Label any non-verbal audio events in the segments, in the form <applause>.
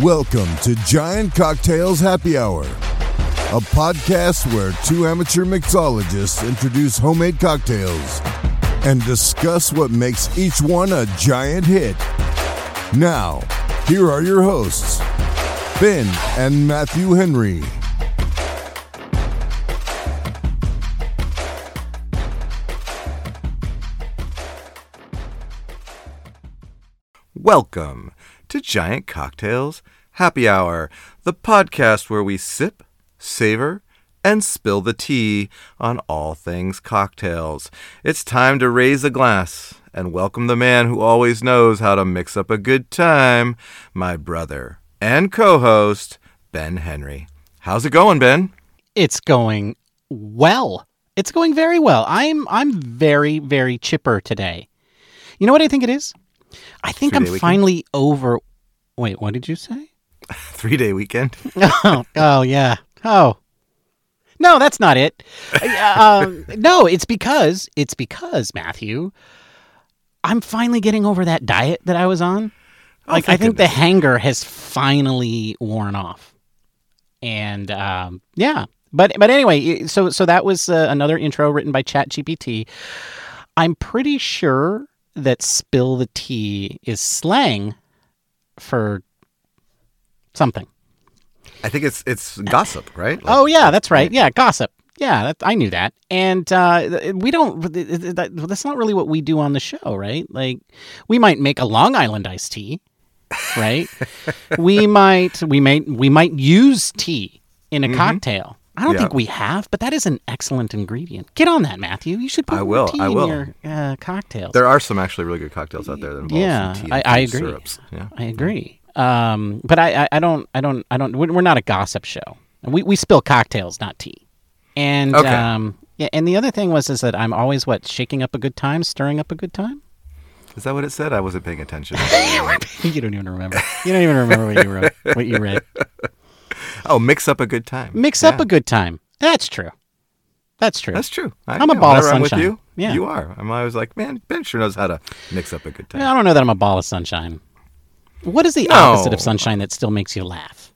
Welcome to Giant Cocktails Happy Hour, a podcast where two amateur mixologists introduce homemade cocktails and discuss what makes each one a giant hit. Now, here are your hosts, Ben and Matthew Henry. Welcome to Giant Cocktails Happy Hour, the podcast where we sip, savor, and spill the tea on all things cocktails. It's time to raise a glass and welcome the man who always knows how to mix up a good time, my brother and co host, Ben Henry. How's it going, Ben? It's going well. It's going very well. I'm I'm very very chipper today. You know what I think it is? I think I'm finally over. Wait, what did you say? <laughs> Three day weekend? oh, <laughs> oh yeah. Oh. No, that's not it. Uh, um, <laughs> no, it's because it's because Matthew, I'm finally getting over that diet that I was on. Oh, like I think goodness. the hanger has finally worn off, and um, yeah. But but anyway, so so that was uh, another intro written by ChatGPT. I'm pretty sure that "spill the tea" is slang for something. I think it's it's gossip, right? Like- Oh yeah, that's right. Yeah, gossip. Yeah, that, I knew that. And uh, we don't. That, that's not really what we do on the show, right? Like, we might make a Long Island iced tea, right? <laughs> we might. We might We might use tea in a cocktail. I don't Yeah. think we have, but that is an excellent ingredient. Get on that, Matthew. You should put I will, tea I will. in your uh, cocktails. There are some actually really good cocktails out there that involve Yeah, some tea I- and I tea agree. syrups. Yeah. I agree. Um, but I, I, I don't, I don't, I don't. We're not a gossip show. We we spill cocktails, not tea. And Okay. um, yeah. And the other thing was is that I'm always what shaking up a good time, stirring up a good time. Is that what it said? I wasn't paying attention. <laughs> you don't even remember. You don't even remember what you wrote, what you read. <laughs> oh, mix up a good time. Mix up a good time. That's true. That's true. That's true. I, I'm a ball of I'm with sunshine. you. Yeah. You are. I'm always like, man, Ben sure knows how to mix up a good time. I don't know that I'm a ball of sunshine. What is the No. opposite of sunshine that still makes you laugh?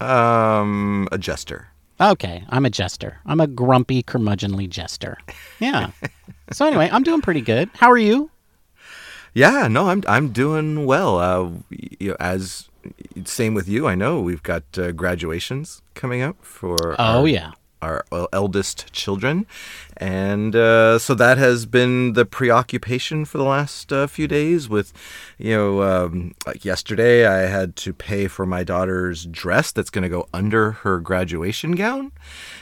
Um, a jester. Okay, I'm a jester. I'm a grumpy, curmudgeonly jester. Yeah. <laughs> so anyway, I'm doing pretty good. How are you? Yeah, no, I'm I'm doing well. Uh, you know, as same with you. I know we've got uh, graduations coming up for. Oh yeah. Our eldest children, and uh, so that has been the preoccupation for the last uh, few days. With, you know, um, like yesterday, I had to pay for my daughter's dress that's going to go under her graduation gown,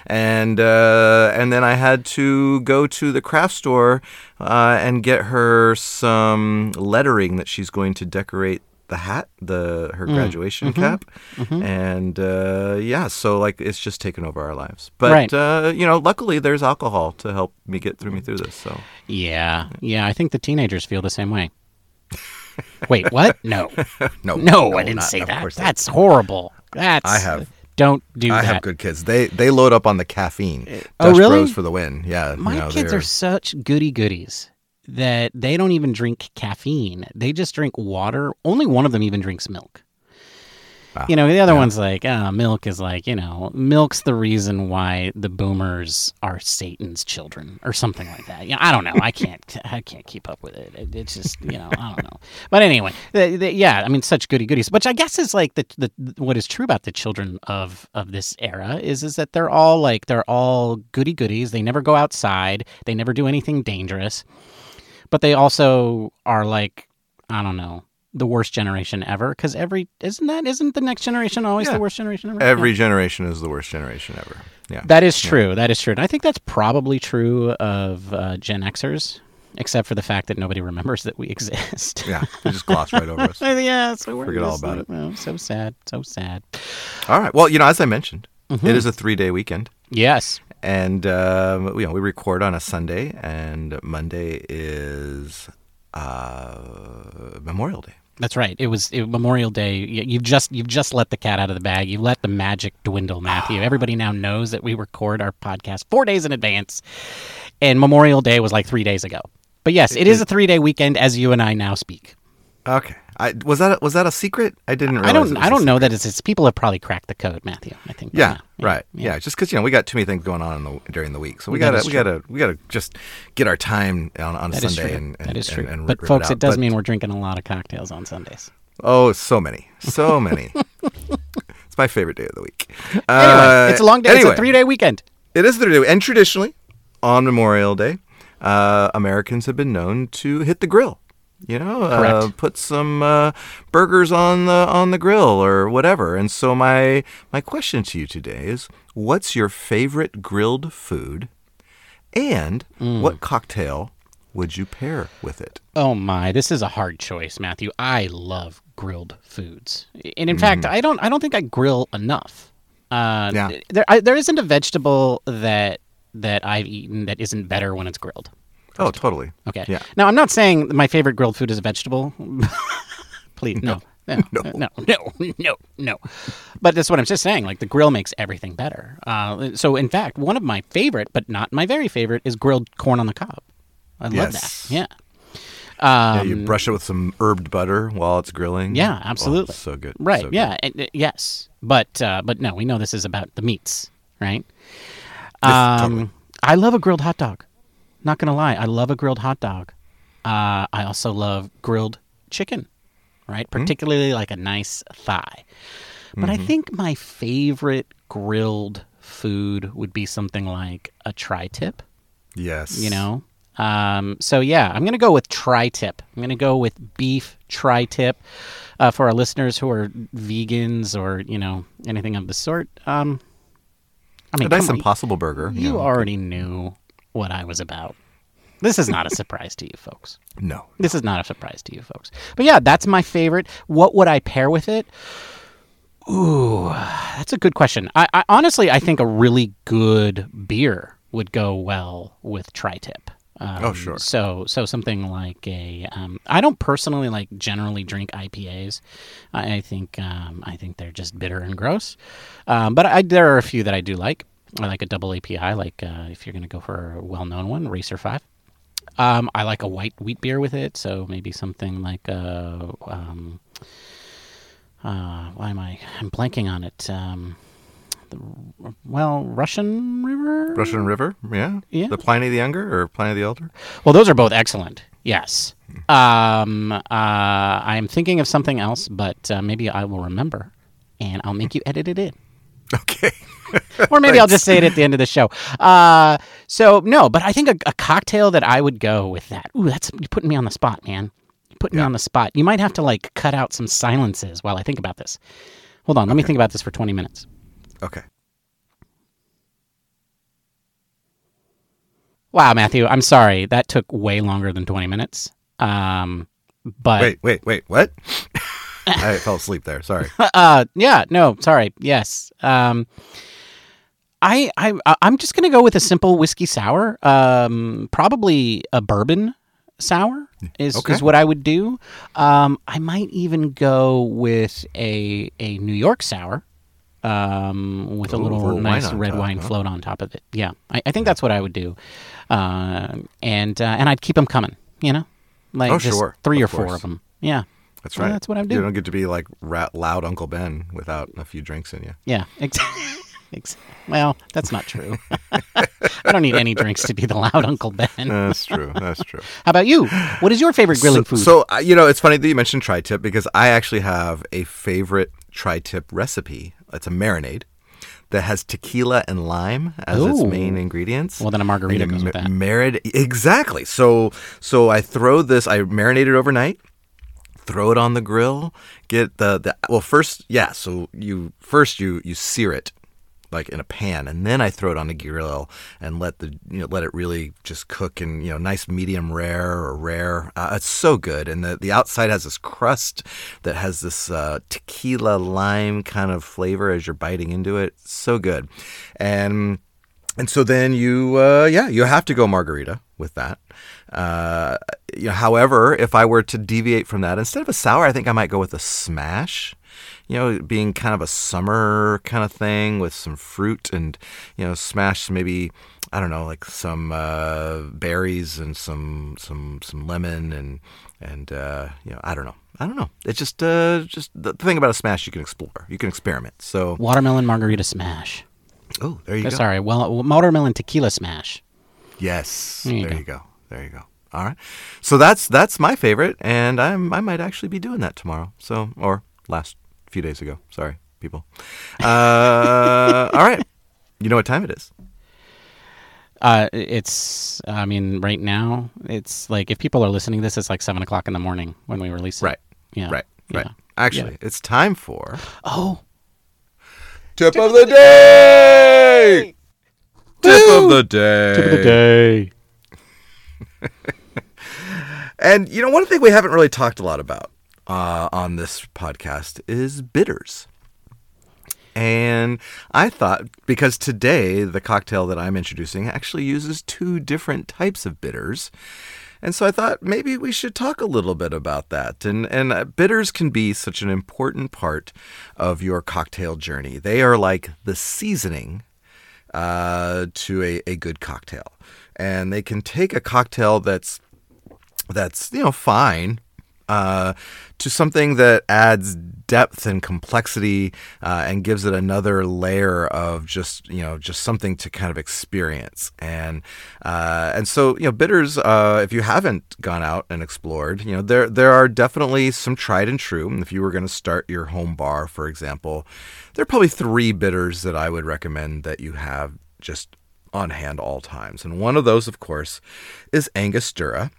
and uh, and then I had to go to the craft store uh, and get her some lettering that she's going to decorate the hat, the her graduation cap, and uh, yeah, so like it's just taken over our lives. But Right. uh, you know, luckily there's alcohol to help me get through me through this. So Yeah. Yeah, I think the teenagers feel the same way. Wait, what? No. <laughs> no, No, I didn't not- say that. course not. That's horrible. That's I have- Don't do I that. have good kids. They they load up on the caffeine. Oh, Dutch really? Bros for the win. Yeah, My you know, kids they're- are such goody goodies that they don't even drink caffeine. They just drink water. Only one of them even drinks milk. Wow. You know, the other one's like, uh, milk is like, you know, milk's the reason why the boomers are Satan's children or something like that. You know, I don't know. I can't, I can't keep up with it. it it's just, you know, I don't know. But anyway, the, the, yeah, I mean, such goody goodies. Which I guess is like the, the what is true about the children of of this era is is that they're all like they're all goody goodies. They never go outside. They never do anything dangerous. But they also are like, I don't know. The worst generation ever, because every isn't that isn't the next generation always Yeah. the worst generation ever? every Yeah. generation is the worst generation ever. Yeah. That is true. That is true. And I think that's probably true of uh, Gen Xers, except for the fact that nobody remembers that we <laughs> exist. yeah, they just gloss right over us. <laughs> yeah, so we're Forget all about like, oh, so sad, so sad. All right. Well, you know, as I mentioned, Mm-hmm. it is a three day weekend. Yes. And um, you know, we record on a Sunday, and Monday is uh, Memorial Day. That's right. It was it, Memorial Day. You've just you've just let the cat out of the bag. You let the magic dwindle, Matthew. Everybody now knows that we record our podcast four days in advance, and Memorial Day was like three days ago. But yes, it is a three day weekend as you and I now speak. Okay. I, was that a, was that a secret? I didn't. Realize I don't. I don't know that it's, it's. People have probably cracked the code, Matthew. I think. by Yeah, right. Yeah, just because you know we got too many things going on in the, during the week, so we That gotta we gotta we gotta just get our time on, on a That Sunday and, and that is true. and but folks, it, it, does But- mean we're drinking a lot of cocktails on Sundays. oh so many so <laughs> many. it's my favorite day of the week. Anyway, Uh, it's a long day. Anyway, It's a three-day weekend. It is the day, and traditionally on Memorial Day, uh, Americans have been known to hit the grill. You know, uh, put some uh, burgers on the on the grill or whatever. And so my my question to you today is, what's your favorite grilled food, and Mm. what cocktail would you pair with it? Oh my, this is a hard choice, Matthew. I love grilled foods, and in fact, I don't. I don't think I grill enough. Uh, Yeah. There, I, there isn't a vegetable that that I've eaten that isn't better when it's grilled. Oh, totally. Okay. Yeah. Now, I'm not saying my favorite grilled food is a vegetable. <laughs> Please, no. No, <laughs> no, no, no, no, no. But that's what I'm just saying. Like the grill makes everything better. Uh, so, in fact, one of my favorite, but not my very favorite, is grilled corn on the cob. I love Yes. that. Yeah. Yeah, Um, you brush it with some herbed butter while it's grilling. Yeah, Oh, absolutely. so good. Right. so good. yeah. and- uh, yes. But uh, but no, we know this is about the meats, right? Yes, Um, totally. I love a grilled hot dog. Not gonna lie, I love a grilled hot dog. Uh, I also love grilled chicken, right? Hmm? Particularly like a nice thigh. But Mm-hmm. I think my favorite grilled food would be something like a tri-tip Yes. you know um, so yeah i'm gonna go with tri-tip i'm gonna go with beef tri-tip uh, for our listeners who are vegans or you know anything of the sort um, i mean a nice come on, Impossible Burger. you know. already knew what i was about this is not a <laughs> surprise to you folks No. this is not a surprise to you folks but yeah that's my favorite what would i pair with it Ooh, that's a good question. I, I honestly, I think a really good beer would go well with tri-tip. Um, Oh, sure. So, so something like a. Um, I don't personally like generally drink IPAs. I, I think um, I think they're just bitter and gross. Um, but I, there are a few that I do like. I like a double API. Like uh, if you're going to go for a well-known one, Racer Five. Um, I like a white wheat beer with it, so maybe something like a. Um, uh, why am I? I'm blanking on it. Um, the, well, Russian River. Russian River, yeah, Yeah. The Pliny the Younger or Pliny the Elder. Well, those are both excellent. Yes. Um, uh, I'm thinking of something else, but uh, maybe I will remember, and I'll make you edit it in. <laughs> Okay. <laughs> or maybe I'll just say it at the end of the show. Uh, so no, but I think a, a cocktail that I would go with that. Ooh, that's you're putting me on the spot, man. You're putting me on the spot. You might have to like cut out some silences while I think about this. Hold on, let me think about this for 20 minutes. Okay. Wow, Matthew, I'm sorry. That took way longer than 20 minutes. Um, but Wait, wait, wait. What? <laughs> I fell asleep there. Sorry. <laughs> uh, yeah, no, sorry. Yes. Um, I I I'm just gonna go with a simple whiskey sour. Um, probably a bourbon sour is Okay. is what I would do. Um, I might even go with a a New York sour. Um, with a little nice red top, wine huh? float on top of it. Yeah, I, I think that's what I would do, uh, and uh, and I'd keep them coming. You know, like Oh, just sure. three Of or four of them. Yeah, That's Well, right. that's what I'm doing. You do. don't get to be like ra- loud Uncle Ben without a few drinks in you. Yeah, exactly. <laughs> well, that's not true. <laughs> I don't need any drinks to be the loud Uncle Ben. That's true. That's true. <laughs> How about you? What is your favorite grilling so, food? So, uh, you know, it's funny that you mentioned tri-tip because I actually have a favorite tri-tip recipe. It's a marinade that has tequila and lime as its main ingredients. Well, then a margarita And goes with that. Marid- exactly. So, so I throw this. I marinate it overnight. Throw it on the grill. Get the the well first. Yeah. So you first you you sear it like in a pan, and then I throw it on the grill and let the you know let it really just cook in you know nice medium rare or rare. Uh, it's so good, and the the outside has this crust that has this uh, tequila lime kind of flavor as you're biting into it. So good, and and so then you uh, yeah you have to go margarita with that. Uh, you know, however, if I were to deviate from that, instead of a sour, I think I might go with a smash you know, being kind of a summer kind of thing with some fruit and, you know, smash maybe, I don't know, like some uh, berries and some some some lemon and and uh, you know, I don't know. I don't know. It's just uh, just the thing about a smash you can explore. You can experiment. So Watermelon margarita smash. oh, there you Uh, go. Sorry, well, watermelon tequila smash. Yes. There you there you go. There you go. All right. So that's that's my favorite, and I'm I might actually be doing that tomorrow. So or last few days ago. Sorry, people. Uh, <laughs> all right. You know what time it is? Uh, it's, I mean, right now, it's like if people are listening to this, it's like seven o'clock in the morning when we release it. Right. Yeah. Right. Right. Yeah. Actually, it's time for Oh, tip of the day. Tip of the day. tip of the day. <laughs> And you know, one thing we haven't really talked a lot about uh, on this podcast is bitters. And I thought because today the cocktail that I'm introducing actually uses two different types of bitters. And so I thought maybe we should talk a little bit about that. And and uh, bitters can be such an important part of your cocktail journey. They are like the seasoning uh, to a, a good cocktail. And they can take a cocktail that's that's you know fine uh, to something that adds depth and complexity uh, and gives it another layer of just you know just something to kind of experience. And uh, and so you know bitters uh, if you haven't gone out and explored you know there there are definitely some tried and true. If you were going to start your home bar for example there are probably three bitters that I would recommend that you have just on hand all times. And one of those of course is Angostura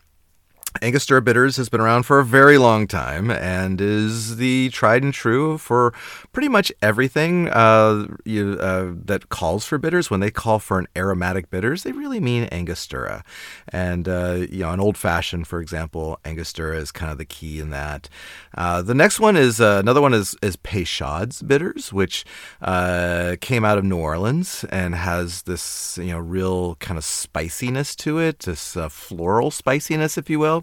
Angostura Bitters has been around for a very long time and is the tried and true for pretty much everything uh, you, uh, that calls for bitters. When they call for an aromatic bitters, they really mean Angostura. And, uh, you know, an old fashioned, for example, Angostura is kind of the key in that. Uh, the next one is uh, another one is, is Peychaud's Bitters, which uh, came out of New Orleans and has this, you know, real kind of spiciness to it, this floral spiciness, if you will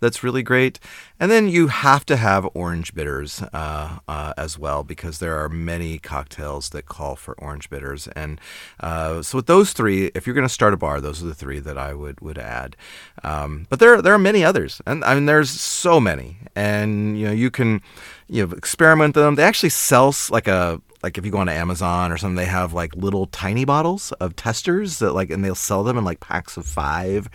that's really great. And then you have to have orange bitters uh, uh, as well because there are many cocktails that call for orange bitters. And uh, so with those three, if you're going to start a bar, those are the three that I would would add. Um, but there there are many others, and I mean there's so many, and you know you can you know experiment them. They actually sell like a like if you go on Amazon or something, they have like little tiny bottles of testers that like, and they'll sell them in like packs of five,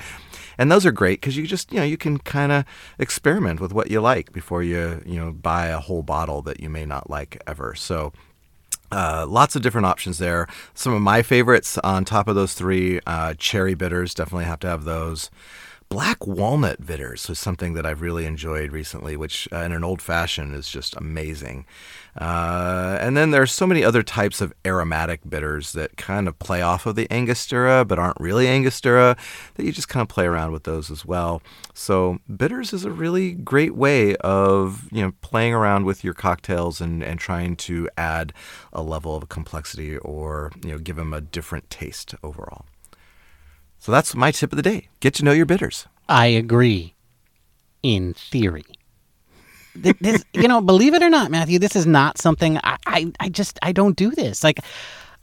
and those are great because you just you know you can kind of experiment with what you like before you you know buy a whole bottle that you may not like ever. So. Uh, lots of different options there. Some of my favorites on top of those three uh, cherry bitters, definitely have to have those. Black walnut bitters is something that I've really enjoyed recently, which uh, in an old fashioned is just amazing. Uh, and then there's so many other types of aromatic bitters that kind of play off of the Angostura, but aren't really Angostura, that you just kind of play around with those as well. So bitters is a really great way of you know playing around with your cocktails and, and trying to add a level of complexity or you know give them a different taste overall. So that's my tip of the day. Get to know your bitters. I agree. In theory. This, <laughs> you know, believe it or not, Matthew, this is not something I, I, I just, I don't do this. Like,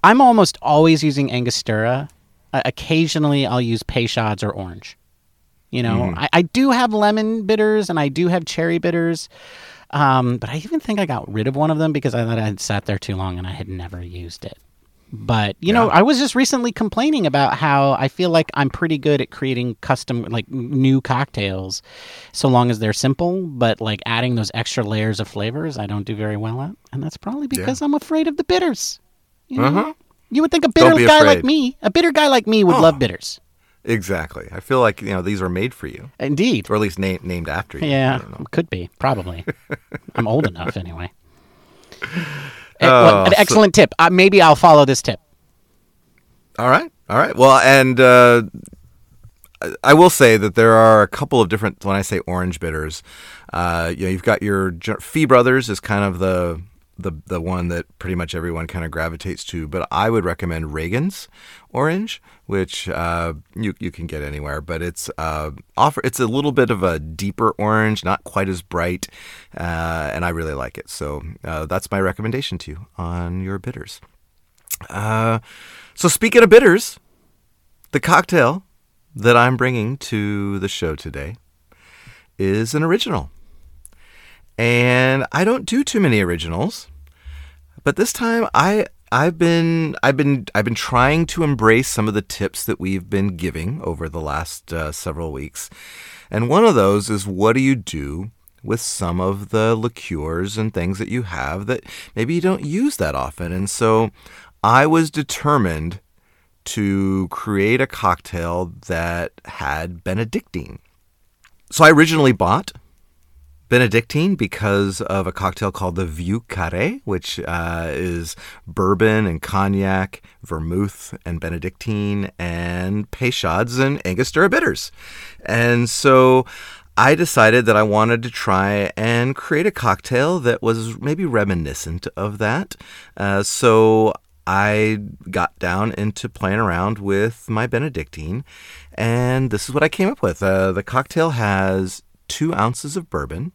I'm almost always using Angostura. Uh, occasionally, I'll use Peychaud's or orange. You know, I, I do have lemon bitters and I do have cherry bitters. Um, but I even think I got rid of one of them because I thought I had sat there too long and I had never used it. But you know, I was just recently complaining about how I feel like I'm pretty good at creating custom, like new cocktails, so long as they're simple. But like adding those extra layers of flavors, I don't do very well at, and that's probably because I'm afraid of the bitters. You, know? Uh-huh. you would think a bitter guy like me, a bitter guy like me, would Oh. love bitters. Exactly. I feel like you know these are made for you, Indeed. or at least na- named after you. Yeah, could be probably. <laughs> I'm old enough anyway. <laughs> Eh, Oh, well, an so- excellent tip. Uh, maybe I'll follow this tip. All right. All right. Well, and uh, I- I will say that there are a couple of different. When I say orange bitters, uh, you know, you've got your Fee Brothers is kind of the the the one that pretty much everyone kind of gravitates to. But I would recommend Regan's orange, which uh, you you can get anywhere. But it's uh, offer. It's a little bit of a deeper orange, not quite as bright, uh, and I really like it. So uh, that's my recommendation to you on your bitters. Uh, so speaking of bitters, the cocktail that I'm bringing to the show today is an original. And I don't do too many originals. But this time I I've been I've been I've been trying to embrace some of the tips that we've been giving over the last uh, several weeks. And one of those is what do you do with some of the liqueurs and things that you have that maybe you don't use that often. And so I was determined to create a cocktail that had Benedictine. So I originally bought Benedictine because of a cocktail called the Vieux Carré, which uh, is bourbon and cognac, vermouth and Benedictine, and Peychaud's and Angostura bitters. And so I decided that I wanted to try and create a cocktail that was maybe reminiscent of that. Uh, so I got down into playing around with my Benedictine, and this is what I came up with. Uh, the cocktail has two ounces of bourbon,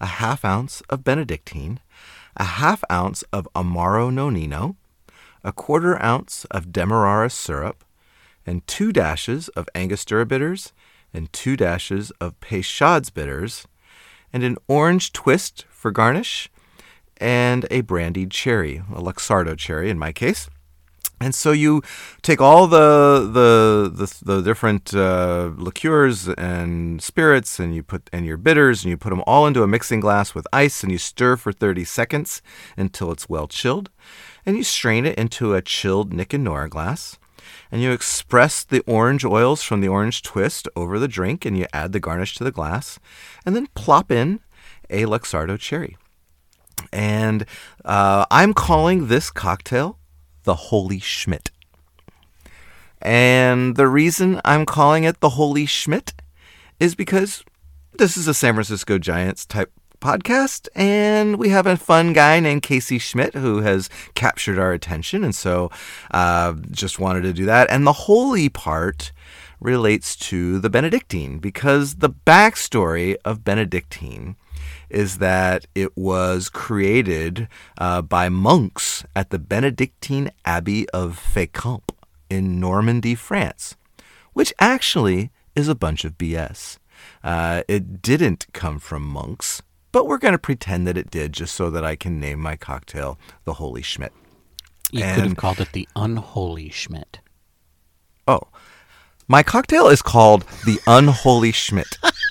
a half ounce of Benedictine, a half ounce of Amaro Nonino, a quarter ounce of Demerara syrup, and two dashes of Angostura bitters, and two dashes of Peychaud's bitters, and an orange twist for garnish, and a brandied cherry, a Luxardo cherry in my case. And so you take all the the the, the different uh, liqueurs and spirits, and you put and your bitters, and you put them all into a mixing glass with ice, and you stir for 30 seconds until it's well chilled, and you strain it into a chilled Nick and Nora glass, and you express the orange oils from the orange twist over the drink, and you add the garnish to the glass, and then plop in a Luxardo cherry. And uh, I'm calling this cocktail the Holy Schmitt. And the reason I'm calling it the Holy Schmitt is because this is a San Francisco Giants type podcast, and we have a fun guy named Casey Schmitt who has captured our attention, and so uh, just wanted to do that. And the holy part relates to the Benedictine because the backstory of Benedictine is that it was created uh, by monks at the Benedictine Abbey of Fécamp in Normandy, France, which actually is a bunch of BS. Uh, it didn't come from monks, but we're going to pretend that it did just so that I can name my cocktail the Holy Schmitt. You And- could have called it the Unholy Schmitt. Oh, my cocktail is called the Unholy Schmitt. <laughs>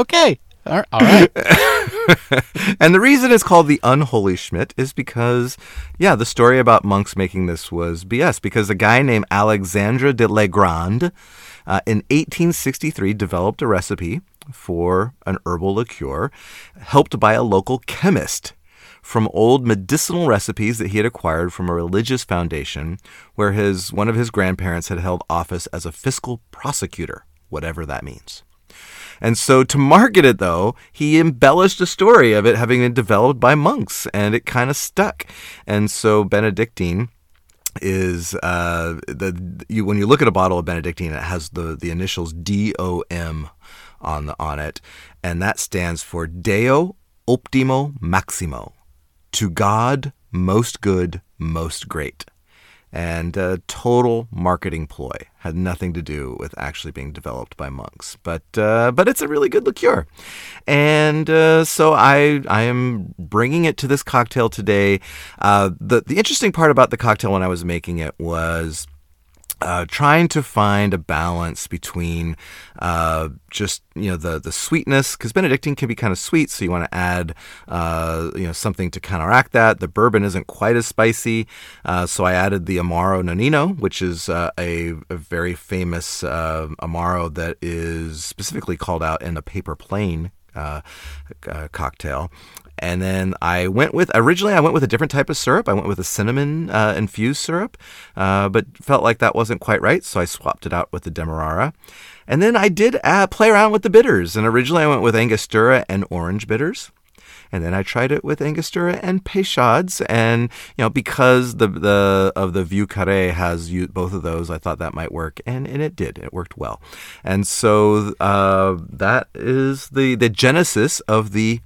Okay. All right. <laughs> and the reason it's called the Unholy Schmitt is because, yeah, the story about monks making this was BS. Because a guy named Alexandre de Legrand uh, in 1863 developed a recipe for an herbal liqueur helped by a local chemist from old medicinal recipes that he had acquired from a religious foundation where his one of his grandparents had held office as a fiscal prosecutor, whatever that means. And so to market it, though, he embellished a story of it having been developed by monks, and it kind of stuck. And so Benedictine is uh, the you when you look at a bottle of Benedictine, it has the the initials D O M on the on it, and that stands for Deo Optimo Maximo, to God most good, most great and a total marketing ploy. Had nothing to do with actually being developed by monks. But uh, but it's a really good liqueur. And uh, so I I am bringing it to this cocktail today. Uh, the the interesting part about the cocktail when I was making it was uh, trying to find a balance between uh, just you know the the sweetness because Benedictine can be kind of sweet, so you want to add uh, you know something to counteract that. The bourbon isn't quite as spicy, uh, so I added the Amaro Nonino, which is uh, a, a very famous uh, Amaro that is specifically called out in a paper plane uh, uh, cocktail. And then I went with originally I went with a different type of syrup. I went with a cinnamon uh, infused syrup, uh, but felt like that wasn't quite right, so I swapped it out with the Demerara. And then I did uh, play around with the bitters. And originally I went with Angostura and orange bitters. And then I tried it with Angostura and Peychaud's, and you know because the the of the Vieux Carré has you, both of those, I thought that might work, and, and it did. It worked well, and so uh, that is the the genesis of the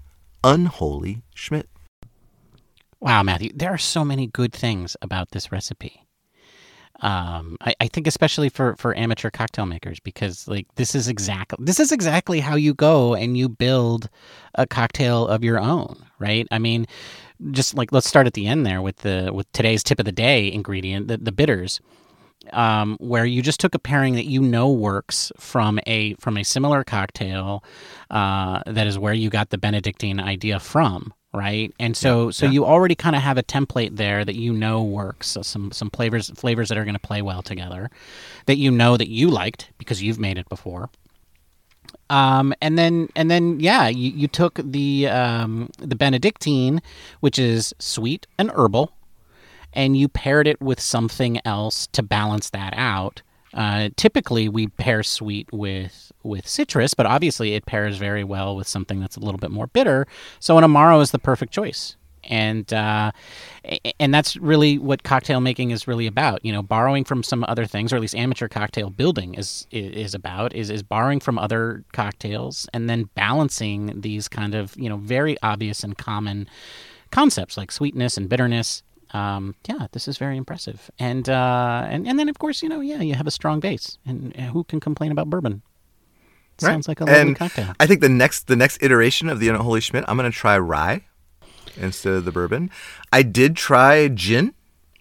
unholy Schmitt. Wow, Matthew, there are so many good things about this recipe. Um, I, I think especially for for amateur cocktail makers because like this is exactly this is exactly how you go and you build a cocktail of your own, right? I mean, just like let's start at the end there with the with today's tip of the day ingredient, the, the bitters um, where you just took a pairing that you know works from a from a similar cocktail uh, that is where you got the Benedictine idea from, right? And so Yeah, so yeah. you already kind of have a template there that you know works. So some some flavors flavors that are going to play well together, that you know that you liked because you've made it before. Um, and then and then yeah, you, you took the um, the Benedictine, which is sweet and herbal, and you paired it with something else to balance that out. Uh, typically, we pair sweet with with citrus, but obviously, it pairs very well with something that's a little bit more bitter. So, an amaro is the perfect choice, and uh, and that's really what cocktail making is really about. You know, borrowing from some other things, or at least amateur cocktail building is is about is is borrowing from other cocktails and then balancing these kind of you know very obvious and common concepts like sweetness and bitterness. Um, yeah, this is very impressive, and uh, and and then of course you know yeah you have a strong base, and who can complain about bourbon? Right. Sounds like a lovely and cocktail. I think the next the next iteration of the Unholy Schmitt, I'm going to try rye instead of the bourbon. I did try gin.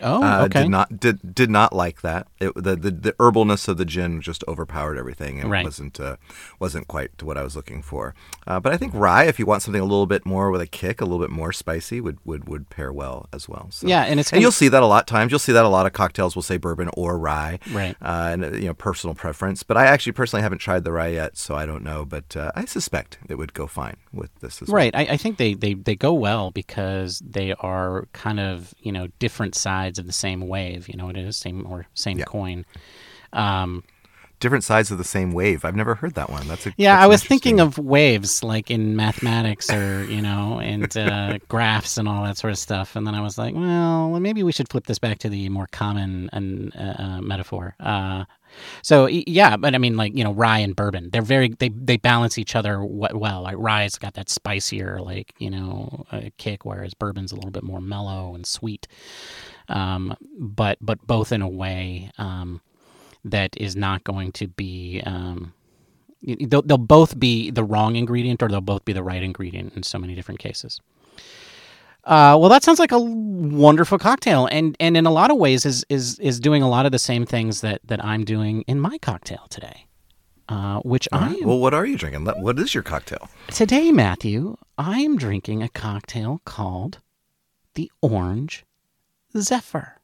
Oh, Uh, okay. Did not did did not like that. It, the, the the herbalness of the gin just overpowered everything. It Right. wasn't uh, wasn't quite what I was looking for. Uh, but I think rye, if you want something a little bit more with a kick, a little bit more spicy, would would, would pair well as well. So. Yeah, and it's and gonna- you'll see that a lot of times. You'll see that a lot of cocktails will say bourbon or rye, Right. Uh, and you know personal preference. But I actually personally haven't tried the rye yet, so I don't know. But uh, I suspect it would go fine with this as well. Right. I, I think they, they, they go well because they are kind of, you know, different sides of the same wave. You know, it is same or same Yeah. coin. Um, Different sides of the same wave. I've never heard that one. That's a yeah, that's I was thinking of waves like in mathematics or, you know, and uh, <laughs> graphs and all that sort of stuff. And then I was like, well, maybe we should flip this back to the more common and uh, uh, metaphor. Uh, so yeah, but I mean, like you know, rye and bourbon, they're very they they balance each other well. Like rye's got that spicier, like you know, uh, kick, whereas bourbon's a little bit more mellow and sweet. Um, but but both in a way um, that is not going to be. Um, they'll, they'll both be the wrong ingredient, or they'll both be the right ingredient in so many different cases. Uh, well, that sounds like a wonderful cocktail, and and in a lot of ways is is is doing a lot of the same things that that I'm doing in my cocktail today. Uh, which All I right. am Well, what are you drinking? What is your cocktail? today, Matthew. I am drinking a cocktail called the Orange Zephyr.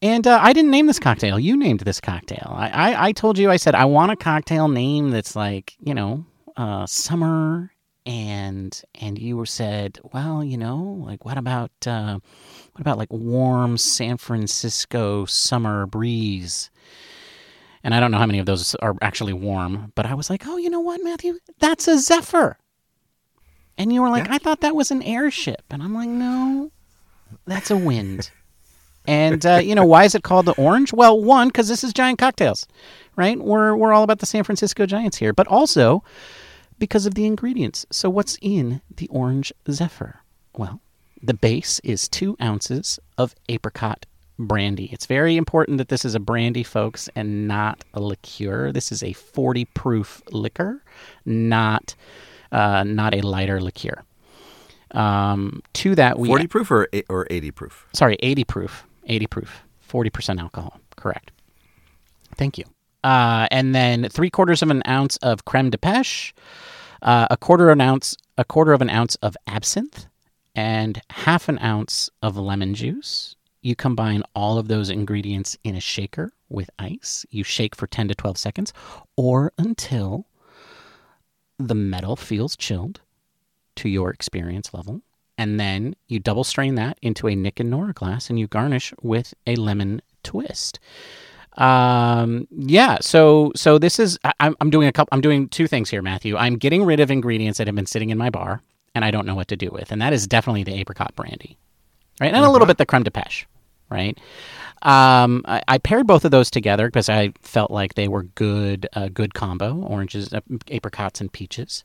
And uh, I didn't name this cocktail. You named this cocktail. I, I, I told you, I said, I want a cocktail name that's like, you know, uh, summer. And and you were said, well, you know, like what about uh, what about like warm San Francisco summer breeze? And I don't know how many of those are actually warm, but I was like, oh, you know what, Matthew? That's a Zephyr. And you were like, Yeah. I thought that was an airship. And I'm like, no, that's a wind. and, uh, you know, why is it called the orange? Well, one, because this is Giant Cocktails, right? We're, we're all about the San Francisco Giants here, but also because of the ingredients. So, what's in the orange Zephyr? Well, the base is two ounces of apricot brandy. It's very important that this is a brandy, folks, and not a liqueur. This is a 40 proof liquor, not uh, not a lighter liqueur. Um, to that, we Forty proof or or eighty proof? sorry, 80 proof, 80 proof, 40% alcohol. Correct. Thank you. Uh, and then three quarters of an ounce of creme de pêche, uh, a quarter of an ounce, a quarter of an ounce of absinthe, and half an ounce of lemon juice. You combine all of those ingredients in a shaker with ice. You shake for 10 to 12 seconds or until the metal feels chilled to your experience level. And then you double strain that into a Nick and Nora glass and you garnish with a lemon twist. Um, yeah, so so this is I, I'm I'm doing a couple I'm doing two things here, Matthew. I'm getting rid of ingredients that have been sitting in my bar and I don't know what to do with. And that is definitely the apricot brandy. Right? And a little bit the creme de pêche, right? Um, I, I paired both of those together because I felt like they were good, uh, good combo: oranges, uh, apricots, and peaches.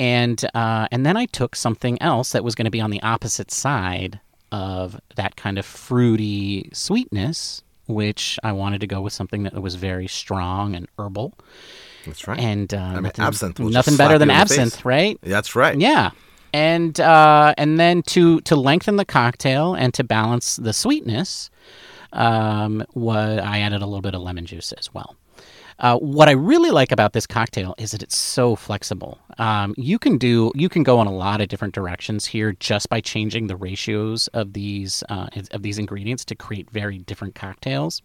And uh, and then I took something else that was going to be on the opposite side of that kind of fruity sweetness, which I wanted to go with something that was very strong and herbal. That's right. And uh, mean, nothing, absinthe nothing better than absinthe, right? That's right. Yeah. And uh, and then to to lengthen the cocktail and to balance the sweetness, um, what I added a little bit of lemon juice as well. Uh, what I really like about this cocktail is that it's so flexible. Um, you can do you can go in a lot of different directions here just by changing the ratios of these uh, of these ingredients to create very different cocktails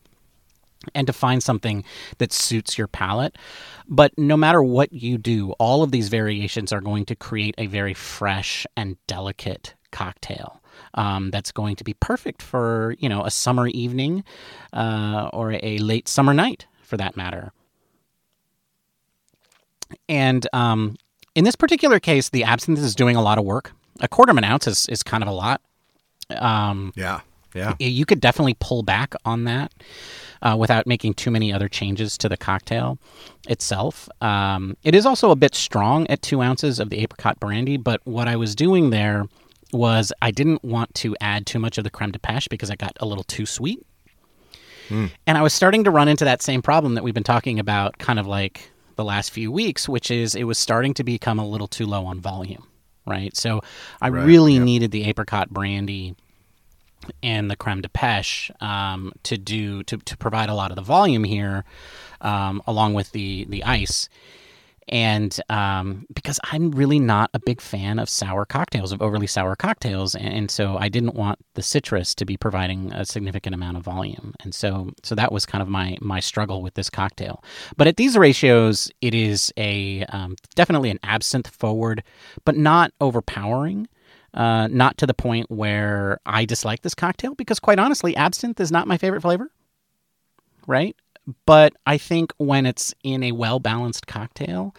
and to find something that suits your palate. But no matter what you do, all of these variations are going to create a very fresh and delicate cocktail. Um, that's going to be perfect for you know a summer evening uh, or a late summer night, for that matter. And um, in this particular case, the absinthe is doing a lot of work. A quarter of an ounce is, is kind of a lot. Um, Yeah. Yeah. you could definitely pull back on that uh, without making too many other changes to the cocktail itself. Um, it is also a bit strong at two ounces of the apricot brandy, but what I was doing there was I didn't want to add too much of the creme de pêche because I got a little too sweet. And I was starting to run into that same problem that we've been talking about kind of like the last few weeks, which is it was starting to become a little too low on volume, right? So I Right, really yep. needed the apricot brandy and the creme de pêche um, to do to, to provide a lot of the volume here, um, along with the the ice. And um, because I'm really not a big fan of sour cocktails, of overly sour cocktails, and, and so I didn't want the citrus to be providing a significant amount of volume, and so so that was kind of my my struggle with this cocktail. But at these ratios, it is a um, definitely an absinthe forward, but not overpowering uh, not to the point where I dislike this cocktail because, quite honestly, absinthe is not my favorite flavor. Right, but I think when it's in a well balanced cocktail,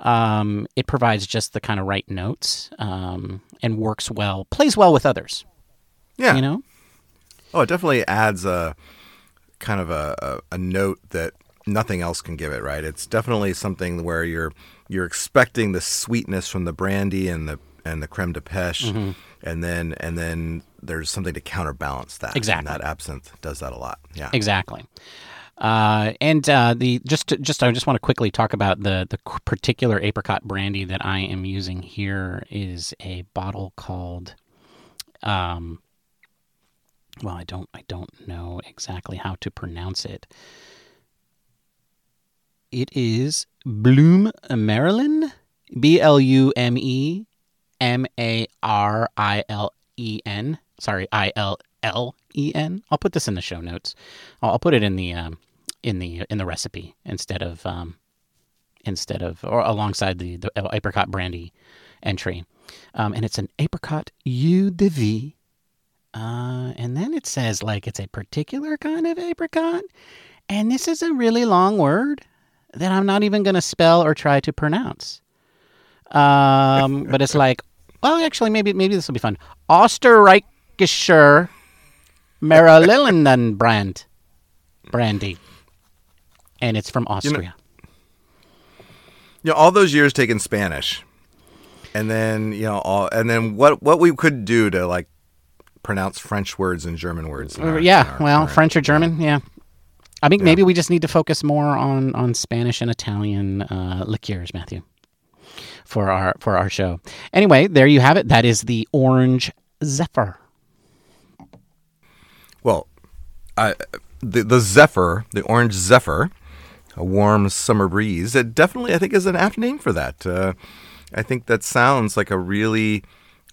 um, it provides just the kind of right notes um, and works well, plays well with others. Yeah. You know, Oh, it definitely adds a kind of a, a, a note that nothing else can give it. Right? It's definitely something where you're you're expecting the sweetness from the brandy and the and the creme de pêche, Mm-hmm. and then and then there's something to counterbalance that. Exactly. And that absinthe does that a lot. Yeah. Exactly. Uh, and uh, the just just I just want to quickly talk about the the particular apricot brandy that I am using here is a bottle called um well I don't I don't know exactly how to pronounce it. It is Blume Marillen B L U M E M A R I L E N. Sorry, I L L E N. I'll put this in the show notes. I'll, I'll put it in the um, in the in the recipe instead of um, instead of or alongside the the apricot brandy entry. Um, and it's an apricot eau de vie. Uh, and then it says like it's a particular kind of apricot. And this is a really long word that I'm not even going to spell or try to pronounce. Um, <laughs> but it's like, well, actually, maybe maybe this will be fun. Österreichischer brand brandy, and it's from Austria. you know, all those years taking Spanish, and then you know, all and then what what we could do to like pronounce French words and German words. Uh, our- yeah, our well, current- French or German, yeah. I think maybe we just need to focus more on on Spanish and Italian uh, liqueurs, Matthew, for our for our show. Anyway, there you have it. That is the Orange Zephyr. Well, I, the the Zephyr, the orange Zephyr, a warm summer breeze. It definitely, I think, is an apt name for that. Uh, I think that sounds like a really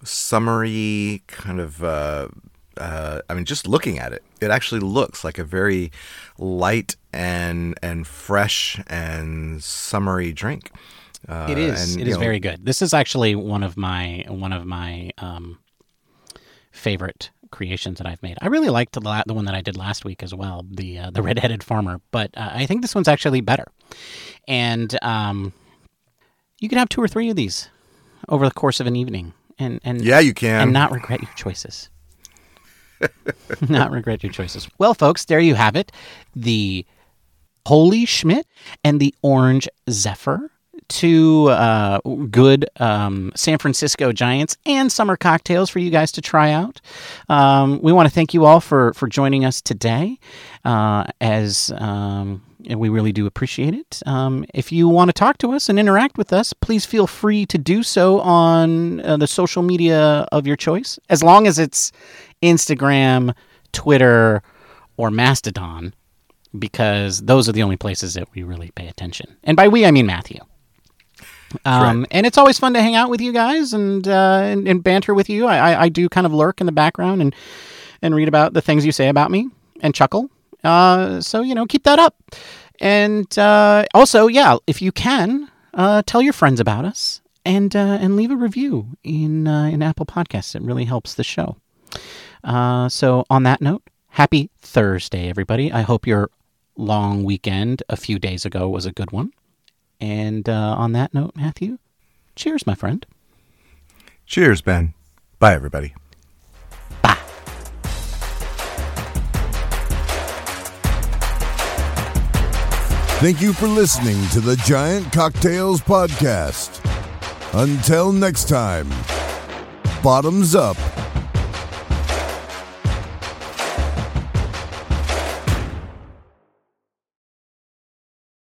summery kind of. Uh, uh, I mean, just looking at it, it actually looks like a very light and and fresh and summery drink. Uh, It is. and, it is know, very good. This is actually one of my one of my um, favorite creations that I've made. I really liked the the one that I did last week as well, the uh, the redheaded farmer. But uh, I think this one's actually better. And um, you can have two or three of these over the course of an evening, and and Yeah, you can. and not regret your choices. <laughs> not regret your choices. Well, folks, there you have it. The Holy Schmitt and the Orange Zephyr. Two uh, good um, San Francisco Giants and summer cocktails for you guys to try out. Um, we want to thank you all for for joining us today, uh, as um, and we really do appreciate it. Um, if you want to talk to us and interact with us, please feel free to do so on uh, the social media of your choice, as long as it's Instagram, Twitter, or Mastodon because those are the only places that we really pay attention. And by we, I mean Matthew. Um, right. And it's always fun to hang out with you guys and uh, and, and, banter with you. I, I, I, do kind of lurk in the background and and read about the things you say about me and chuckle. Uh, so you know, keep that up. And uh, also, yeah, if you can, uh, tell your friends about us and uh, and leave a review in uh, in Apple Podcasts. It really helps the show. so on that note, happy Thursday, everybody. I hope your long weekend a few days ago was a good one. And uh, on that note, Matthew, cheers, my friend. Cheers, Ben. Bye, everybody. Bye. Thank you for listening to the Giant Cocktails Podcast. Until next time, bottoms up.